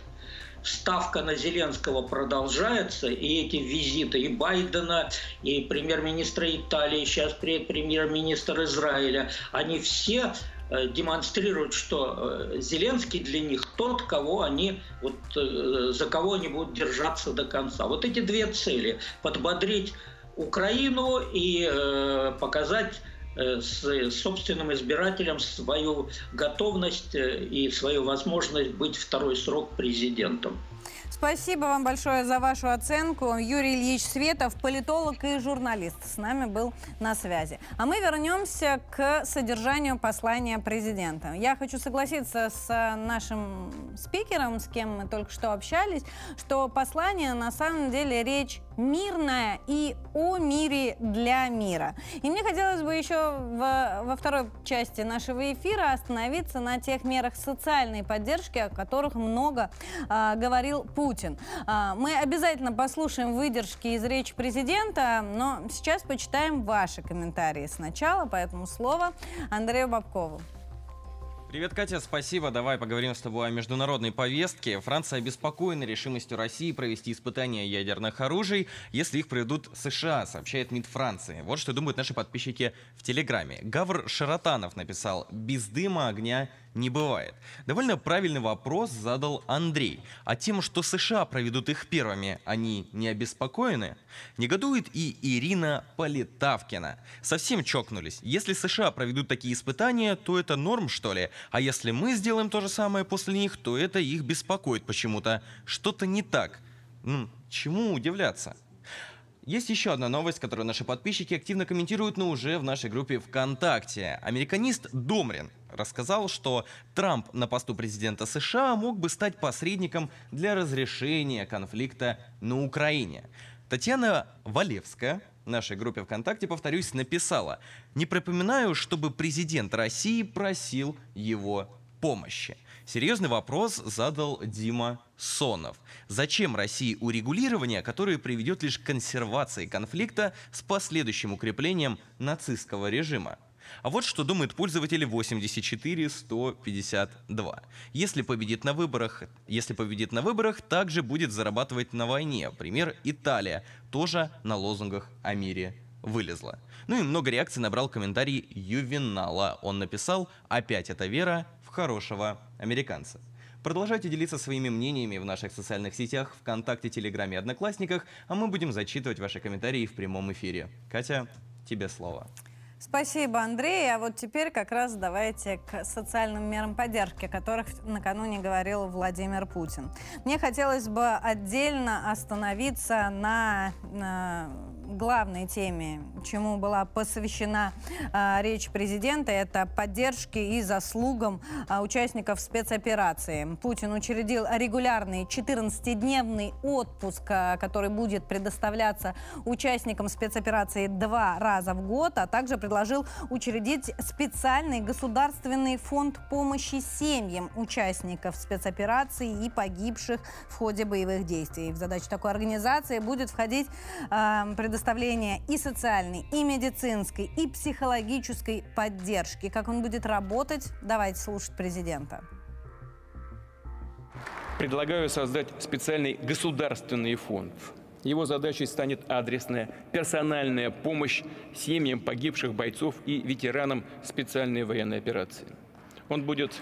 ставка на Зеленского продолжается, и эти визиты и Байдена, и премьер-министра Италии, сейчас пре- премьер-министр Израиля, они все э, демонстрируют, что э, Зеленский для них тот, кого они, вот, э, за кого они будут держаться до конца. Вот эти две цели – подбодрить Украину и э, показать с собственным избирателям свою готовность э, и свою возможность быть второй срок президентом. Спасибо вам большое за вашу оценку. Юрий Ильич Светов, политолог и журналист, с нами был на связи. А мы вернемся к содержанию послания президента. Я хочу согласиться с э, нашим спикером, с кем мы только что общались, что послание на самом деле речь мирная и о мире для мира. И мне хотелось бы еще в- во второй части нашего эфира остановиться на тех мерах социальной поддержки, о которых много а, говорил Путин. А, мы обязательно послушаем выдержки из речи президента, но сейчас почитаем ваши комментарии сначала, поэтому слово Андрею Бабкову. Привет, Катя, спасибо. Давай поговорим с тобой о международной повестке. Франция обеспокоена решимостью России провести испытания ядерных оружий, если их проведут США, сообщает МИД Франции. Вот что думают наши подписчики в Телеграме. Гавр Шаратанов написал «Без дыма огня не бывает». Довольно правильный вопрос задал Андрей. А тем, что США проведут их первыми, они не обеспокоены? Негодует и Ирина Политавкина. Совсем чокнулись. Если США проведут такие испытания, то это норм, что ли? А если мы сделаем то же самое после них, то это их беспокоит почему-то. Что-то не так. М, чему удивляться? Есть еще одна новость, которую наши подписчики активно комментируют, но уже в нашей группе ВКонтакте. Американист Домрин рассказал, что Трамп на посту президента США мог бы стать посредником для разрешения конфликта на Украине. Татьяна Валевская нашей группе ВКонтакте, повторюсь, написала «Не припоминаю, чтобы президент России просил его помощи». Серьезный вопрос задал Дима Сонов. Зачем России урегулирование, которое приведет лишь к консервации конфликта с последующим укреплением нацистского режима? А вот что думает пользователь 84152. Если победит на выборах, если победит на выборах, также будет зарабатывать на войне. Пример Италия тоже на лозунгах о мире вылезла. Ну и много реакций набрал комментарий Ювенала. Он написал «Опять эта вера в хорошего американца». Продолжайте делиться своими мнениями в наших социальных сетях, ВКонтакте, Телеграме, Одноклассниках, а мы будем зачитывать ваши комментарии в прямом эфире. Катя, тебе слово. Спасибо, Андрей. А вот теперь как раз давайте к социальным мерам поддержки, о которых накануне говорил Владимир Путин. Мне хотелось бы отдельно остановиться на, на главной теме, чему была посвящена а, речь президента, это поддержке и заслугам а, участников спецоперации. Путин учредил регулярный 14-дневный отпуск, а, который будет предоставляться участникам спецоперации два раза в год, а также предложил учредить специальный государственный фонд помощи семьям участников спецоперации и погибших в ходе боевых действий. В задачу такой организации будет входить э, предоставление и социальной, и медицинской, и психологической поддержки. Как он будет работать, давайте слушать президента. Предлагаю создать специальный государственный фонд. Его задачей станет адресная персональная помощь семьям погибших бойцов и ветеранам специальной военной операции. Он будет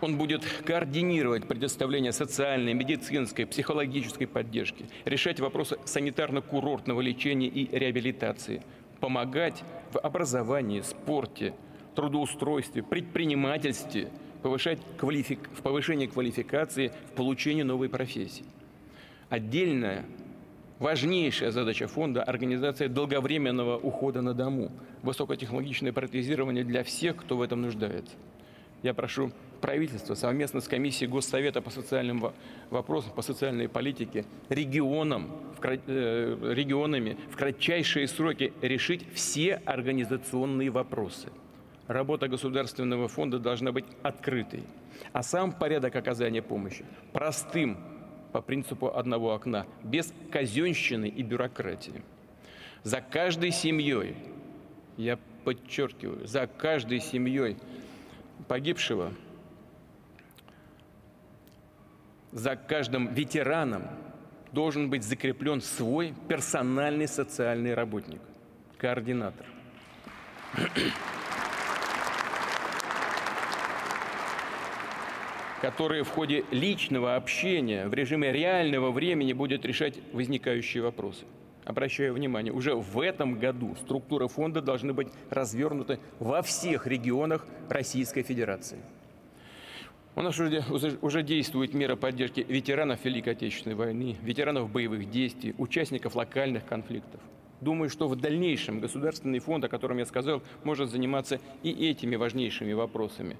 Он будет координировать предоставление социальной, медицинской, психологической поддержки, решать вопросы санитарно-курортного лечения и реабилитации, помогать в образовании, спорте, трудоустройстве, предпринимательстве, повышать квалифик... в повышении квалификации, в получении новой профессии. Отдельная, важнейшая задача фонда – организация долговременного ухода на дому, высокотехнологичное протезирование для всех, кто в этом нуждается. Я прошу правительство совместно с комиссией Госсовета по социальным вопросам, по социальной политике, регионам, э, регионами в кратчайшие сроки решить все организационные вопросы. Работа Государственного фонда должна быть открытой, а сам порядок оказания помощи простым, по принципу одного окна, без казенщины и бюрократии. За каждой семьей, я подчеркиваю, за каждой семьей погибшего – за каждым ветераном должен быть закреплен свой персональный социальный работник, координатор. который в ходе личного общения в режиме реального времени будет решать возникающие вопросы. Обращаю внимание, уже в этом году структура фонда должны быть развернуты во всех регионах Российской Федерации. У нас уже, уже действует мера поддержки ветеранов Великой Отечественной войны, ветеранов боевых действий, участников локальных конфликтов. Думаю, что в дальнейшем Государственный фонд, о котором я сказал, может заниматься и этими важнейшими вопросами.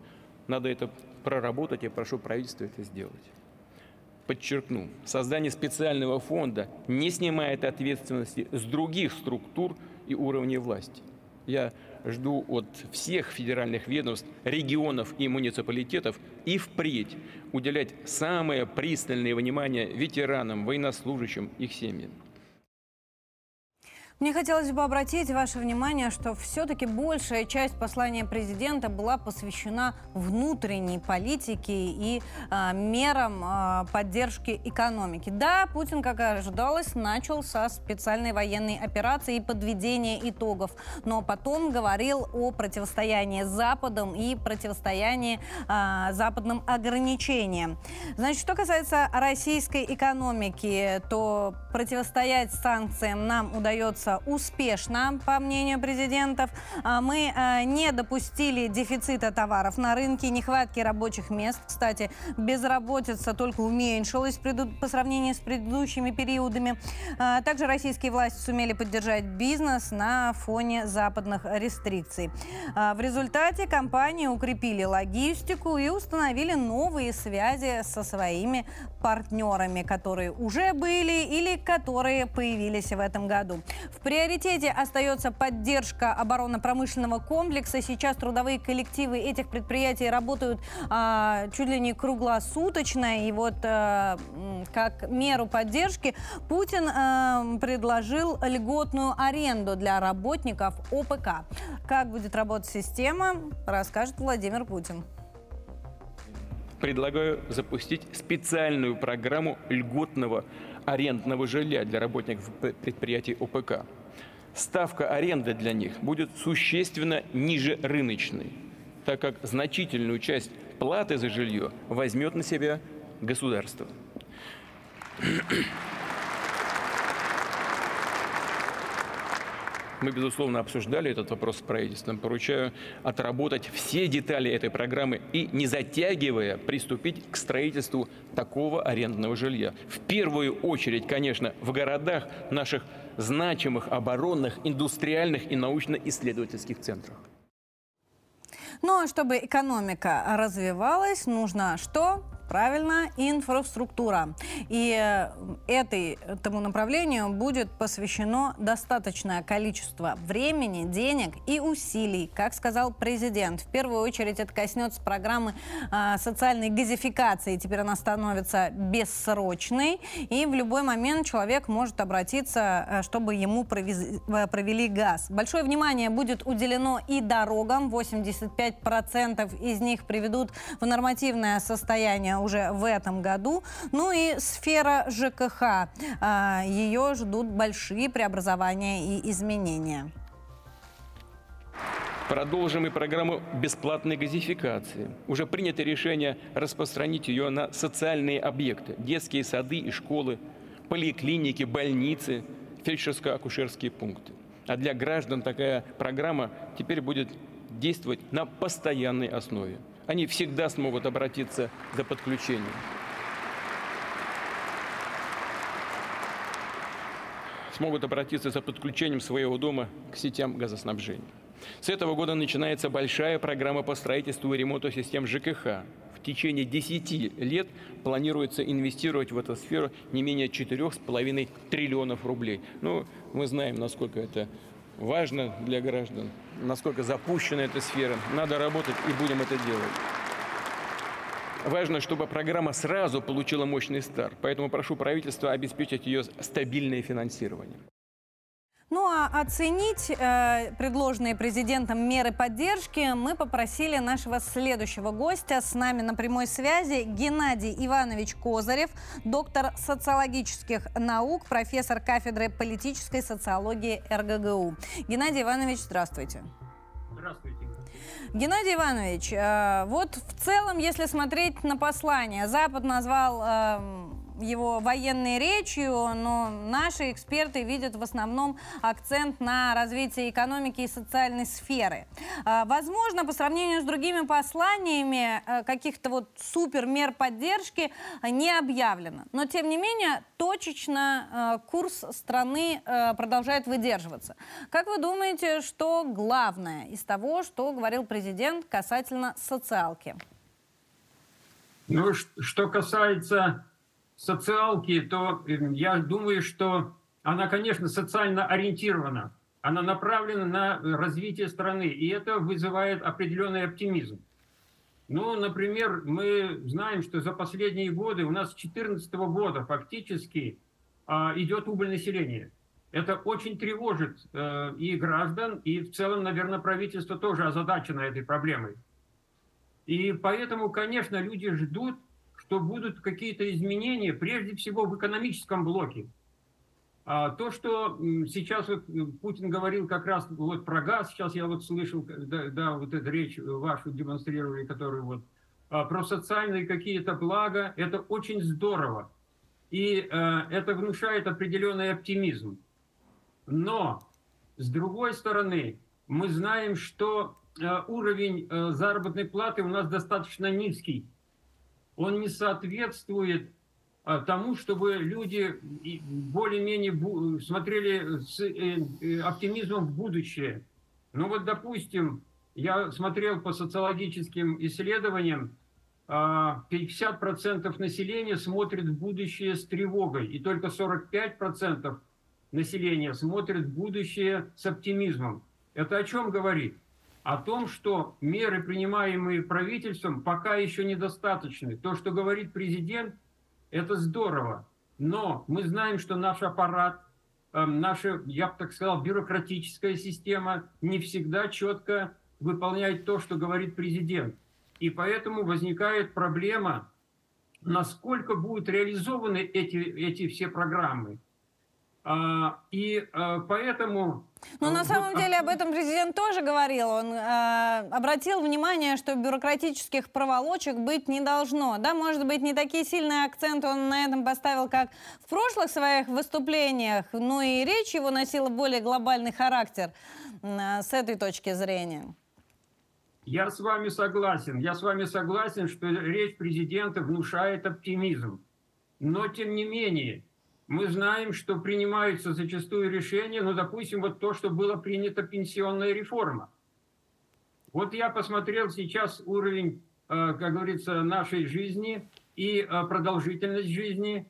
Надо это проработать, я прошу правительство это сделать. Подчеркну, создание специального фонда не снимает ответственности с других структур и уровней власти. Я жду от всех федеральных ведомств, регионов и муниципалитетов и впредь уделять самое пристальное внимание ветеранам, военнослужащим, их семьям. Мне хотелось бы обратить ваше внимание, что все-таки большая часть послания президента была посвящена внутренней политике и э, мерам э, поддержки экономики. Да, Путин, как и ожидалось, начал со специальной военной операции и подведения итогов, но потом говорил о противостоянии с Западом и противостоянии э, западным ограничениям. Значит, что касается российской экономики, то противостоять санкциям нам удается развиваться успешно, по мнению президентов. А, мы а, не допустили дефицита товаров на рынке, нехватки рабочих мест. Кстати, безработица только уменьшилась по сравнению с предыдущими периодами. А, также российские власти сумели поддержать бизнес на фоне западных рестрикций. В результате компании укрепили логистику и установили новые связи со своими партнерами, которые уже были или которые появились в этом году. В приоритете остается поддержка оборонно-промышленного комплекса. Сейчас трудовые коллективы этих предприятий работают а, чуть ли не круглосуточно. И вот а, как меру поддержки Путин а, предложил льготную аренду для работников ОПК. Как будет работать система, расскажет Владимир Путин предлагаю запустить специальную программу льготного арендного жилья для работников предприятий ОПК. Ставка аренды для них будет существенно ниже рыночной, так как значительную часть платы за жилье возьмет на себя государство. Мы, безусловно, обсуждали этот вопрос с правительством. Поручаю отработать все детали этой программы и, не затягивая, приступить к строительству такого арендного жилья. В первую очередь, конечно, в городах наших значимых оборонных, индустриальных и научно-исследовательских центрах. Ну а чтобы экономика развивалась, нужно что? Правильно, инфраструктура. И э, этой, этому направлению будет посвящено достаточное количество времени, денег и усилий, как сказал президент. В первую очередь это коснется программы э, социальной газификации. Теперь она становится бессрочной, и в любой момент человек может обратиться, э, чтобы ему провез, э, провели газ. Большое внимание будет уделено и дорогам. 85% из них приведут в нормативное состояние уже в этом году. Ну и сфера ЖКХ. А, Ее ждут большие преобразования и изменения. Продолжим и программу бесплатной газификации. Уже принято решение распространить ее на социальные объекты, детские сады и школы, поликлиники, больницы, фельдшерско-акушерские пункты. А для граждан такая программа теперь будет действовать на постоянной основе. Они всегда смогут обратиться за подключением. Смогут обратиться за подключением своего дома к сетям газоснабжения. С этого года начинается большая программа по строительству и ремонту систем ЖКХ. В течение 10 лет планируется инвестировать в эту сферу не менее 4,5 триллионов рублей. Ну, мы знаем, насколько это важно для граждан, насколько запущена эта сфера. Надо работать и будем это делать. Важно, чтобы программа сразу получила мощный старт, поэтому прошу правительства обеспечить ее стабильное финансирование. Ну а оценить э, предложенные президентом меры поддержки мы попросили нашего следующего гостя. С нами на прямой связи Геннадий Иванович Козырев, доктор социологических наук, профессор кафедры политической социологии РГГУ. Геннадий Иванович, здравствуйте. Здравствуйте. Геннадий Иванович, э, вот в целом, если смотреть на послание, Запад назвал э, его военной речью, но наши эксперты видят в основном акцент на развитие экономики и социальной сферы. А, возможно, по сравнению с другими посланиями, э, каких-то вот супер мер поддержки не объявлено. Но, тем не менее, точечно э, курс страны э, продолжает выдерживаться. Как вы думаете, что главное из того, что говорил президент касательно социалки? Ну, что касается социалки, то я думаю, что она, конечно, социально ориентирована. Она направлена на развитие страны, и это вызывает определенный оптимизм. Ну, например, мы знаем, что за последние годы, у нас с 2014 года фактически а, идет убыль населения. Это очень тревожит э, и граждан, и в целом, наверное, правительство тоже озадачено этой проблемой. И поэтому, конечно, люди ждут что будут какие-то изменения, прежде всего в экономическом блоке. А то, что сейчас вот Путин говорил как раз вот про газ, сейчас я вот слышал, да, да вот эту речь вашу демонстрировали, которую вот, а, про социальные какие-то блага, это очень здорово. И э, это внушает определенный оптимизм. Но, с другой стороны, мы знаем, что э, уровень э, заработной платы у нас достаточно низкий он не соответствует а, тому, чтобы люди более-менее смотрели с э, э, оптимизмом в будущее. Ну вот, допустим, я смотрел по социологическим исследованиям, 50% а, населения смотрит в будущее с тревогой, и только 45% населения смотрит в будущее с оптимизмом. Это о чем говорит? О том, что меры, принимаемые правительством, пока еще недостаточны. То, что говорит президент, это здорово. Но мы знаем, что наш аппарат, эм, наша, я бы так сказал, бюрократическая система не всегда четко выполняет то, что говорит президент. И поэтому возникает проблема, насколько будут реализованы эти, эти все программы. А, и а, поэтому... Ну, на самом деле, об этом президент тоже говорил. Он э, обратил внимание, что бюрократических проволочек быть не должно. Да, может быть, не такие сильные акценты он на этом поставил, как в прошлых своих выступлениях, но и речь его носила более глобальный характер э, с этой точки зрения. Я с вами согласен. Я с вами согласен, что речь президента внушает оптимизм. Но, тем не менее, мы знаем, что принимаются зачастую решения, ну, допустим, вот то, что было принято пенсионная реформа. Вот я посмотрел сейчас уровень, э, как говорится, нашей жизни и э, продолжительность жизни.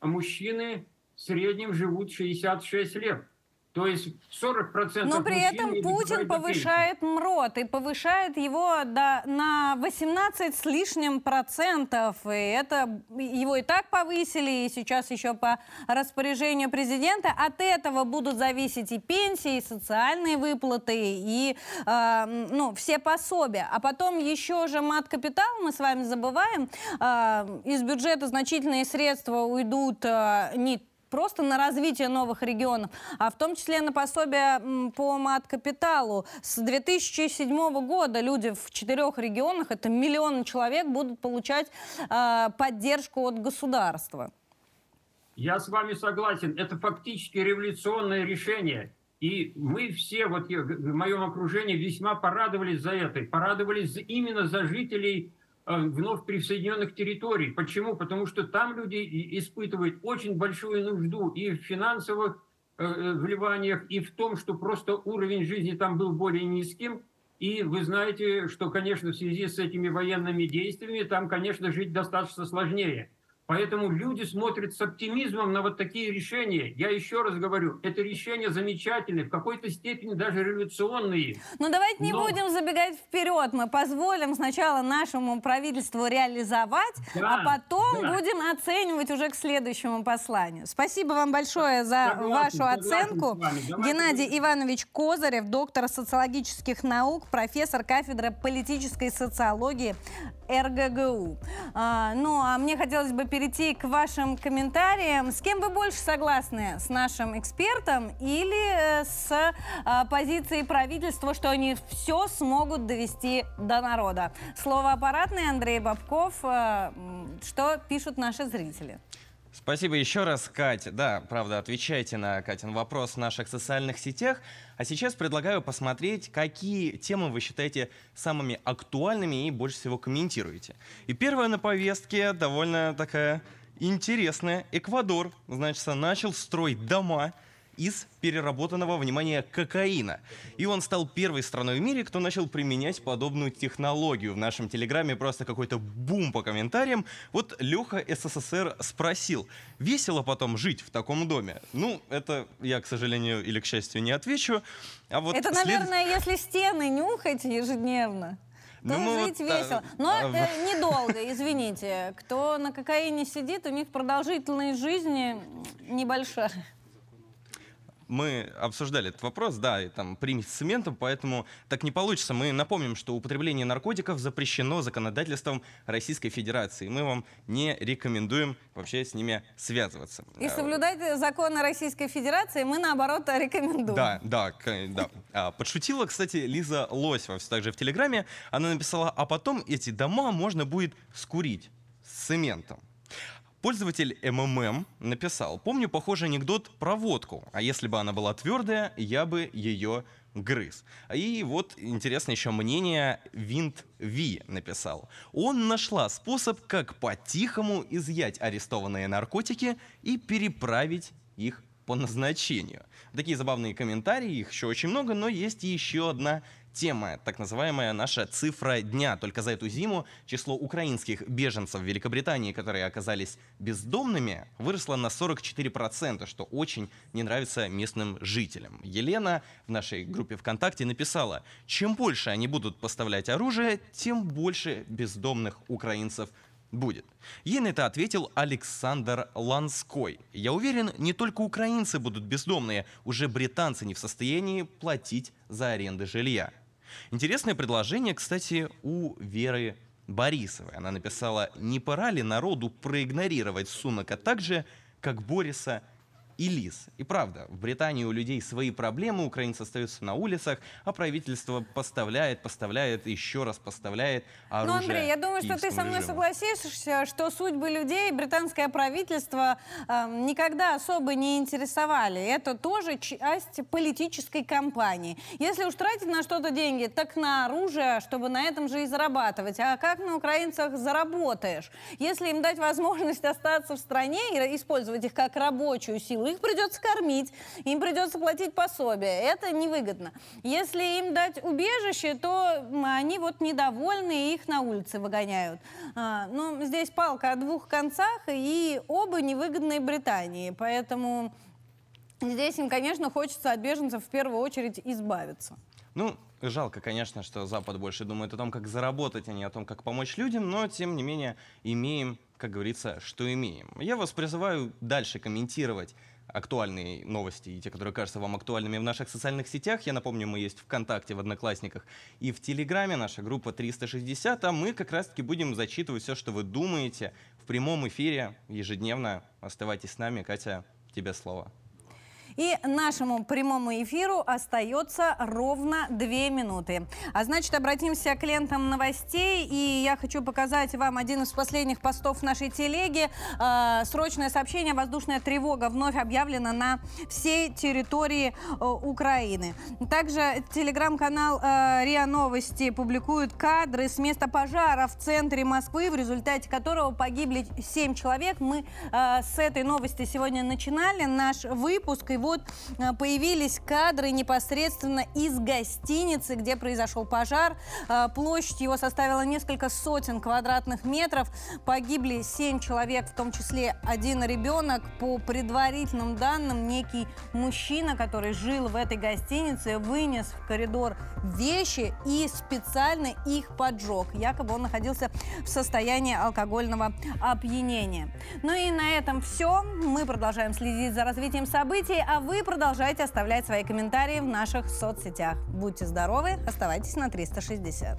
Мужчины в среднем живут 66 лет. То есть 40% Но при этом Путин повышает МРОД и повышает его до, на 18 с лишним процентов. И это его и так повысили, и сейчас еще по распоряжению президента. От этого будут зависеть и пенсии, и социальные выплаты, и э, ну, все пособия. А потом еще же мат-капитал, мы с вами забываем, э, из бюджета значительные средства уйдут э, не просто на развитие новых регионов, а в том числе на пособие по мат-капиталу. С 2007 года люди в четырех регионах, это миллионы человек, будут получать э, поддержку от государства. Я с вами согласен. Это фактически революционное решение. И мы все, вот в моем окружении, весьма порадовались за это. Порадовались именно за жителей вновь присоединенных территорий. Почему? Потому что там люди испытывают очень большую нужду и в финансовых э, э, вливаниях, и в том, что просто уровень жизни там был более низким. И вы знаете, что, конечно, в связи с этими военными действиями там, конечно, жить достаточно сложнее. Поэтому люди смотрят с оптимизмом на вот такие решения. Я еще раз говорю, это решения замечательные, в какой-то степени даже революционные. Ну давайте не Но... будем забегать вперед. Мы позволим сначала нашему правительству реализовать, да, а потом да. будем оценивать уже к следующему посланию. Спасибо вам большое за согласен, вашу оценку. Геннадий быть. Иванович Козырев, доктор социологических наук, профессор кафедры политической социологии РГГУ. А, ну, а мне хотелось бы перейти к вашим комментариям. С кем вы больше согласны? С нашим экспертом или э, с а, позицией правительства, что они все смогут довести до народа? Слово аппаратный Андрей Бабков. А, что пишут наши зрители? Спасибо еще раз, Катя. Да, правда, отвечайте на Катин вопрос в наших социальных сетях. А сейчас предлагаю посмотреть, какие темы вы считаете самыми актуальными и больше всего комментируете. И первая на повестке довольно такая интересная. Эквадор, значит, начал строить дома из переработанного, внимания кокаина. И он стал первой страной в мире, кто начал применять подобную технологию. В нашем телеграме просто какой-то бум по комментариям. Вот Леха СССР спросил, весело потом жить в таком доме? Ну, это я, к сожалению, или к счастью, не отвечу. А вот это, след... наверное, если стены нюхать ежедневно. То ну, жить вот, весело. Но а, э, недолго, извините. Кто на кокаине сидит, у них продолжительность жизни небольшая мы обсуждали этот вопрос, да, и там примесь с цементом, поэтому так не получится. Мы напомним, что употребление наркотиков запрещено законодательством Российской Федерации. Мы вам не рекомендуем вообще с ними связываться. И соблюдать законы Российской Федерации мы, наоборот, рекомендуем. Да, да, да. А, подшутила, кстати, Лиза Лосева, также в Телеграме. Она написала, а потом эти дома можно будет скурить с цементом. Пользователь МММ написал, помню похожий анекдот про водку, а если бы она была твердая, я бы ее грыз. И вот интересно еще мнение Винт Ви написал. Он нашла способ, как по-тихому изъять арестованные наркотики и переправить их по назначению. Такие забавные комментарии, их еще очень много, но есть еще одна тема, так называемая наша цифра дня. Только за эту зиму число украинских беженцев в Великобритании, которые оказались бездомными, выросло на 44%, что очень не нравится местным жителям. Елена в нашей группе ВКонтакте написала, чем больше они будут поставлять оружие, тем больше бездомных украинцев будет. Ей на это ответил Александр Ланской. Я уверен, не только украинцы будут бездомные, уже британцы не в состоянии платить за аренды жилья. Интересное предложение, кстати, у Веры Борисовой. Она написала, не пора ли народу проигнорировать Сунака так же, как Бориса и лис. И правда, в Британии у людей свои проблемы, украинцы остаются на улицах, а правительство поставляет, поставляет, еще раз поставляет оружие. Ну, Андрей, я думаю, что ты со мной режиму. согласишься, что судьбы людей британское правительство э, никогда особо не интересовали. Это тоже часть политической кампании. Если уж тратить на что-то деньги, так на оружие, чтобы на этом же и зарабатывать. А как на украинцах заработаешь? Если им дать возможность остаться в стране и использовать их как рабочую силу, их придется кормить, им придется платить пособие. Это невыгодно. Если им дать убежище, то они вот недовольны и их на улице выгоняют. А, ну, здесь палка о двух концах, и оба невыгодные Британии. Поэтому здесь им, конечно, хочется от беженцев в первую очередь избавиться. Ну, жалко, конечно, что Запад больше думает о том, как заработать, а не о том, как помочь людям, но, тем не менее, имеем, как говорится, что имеем. Я вас призываю дальше комментировать актуальные новости и те, которые кажутся вам актуальными в наших социальных сетях. Я напомню, мы есть ВКонтакте, в Одноклассниках и в Телеграме, наша группа 360, а мы как раз-таки будем зачитывать все, что вы думаете в прямом эфире ежедневно. Оставайтесь с нами. Катя, тебе слово. И нашему прямому эфиру остается ровно две минуты. А значит, обратимся к лентам новостей. И я хочу показать вам один из последних постов нашей телеге. Э, срочное сообщение. Воздушная тревога вновь объявлена на всей территории э, Украины. Также телеграм-канал э, РИА Новости публикует кадры с места пожара в центре Москвы, в результате которого погибли 7 человек. Мы э, с этой новости сегодня начинали наш выпуск. И вот э, появились кадры непосредственно из гостиницы, где произошел пожар. Э, площадь его составила несколько сотен квадратных метров. Погибли семь человек, в том числе один ребенок. По предварительным данным, некий мужчина, который жил в этой гостинице, вынес в коридор вещи и специально их поджег. Якобы он находился в состоянии алкогольного опьянения. Ну и на этом все. Мы продолжаем следить за развитием событий, а вы продолжайте оставлять свои комментарии в наших соцсетях. Будьте здоровы, оставайтесь на 360.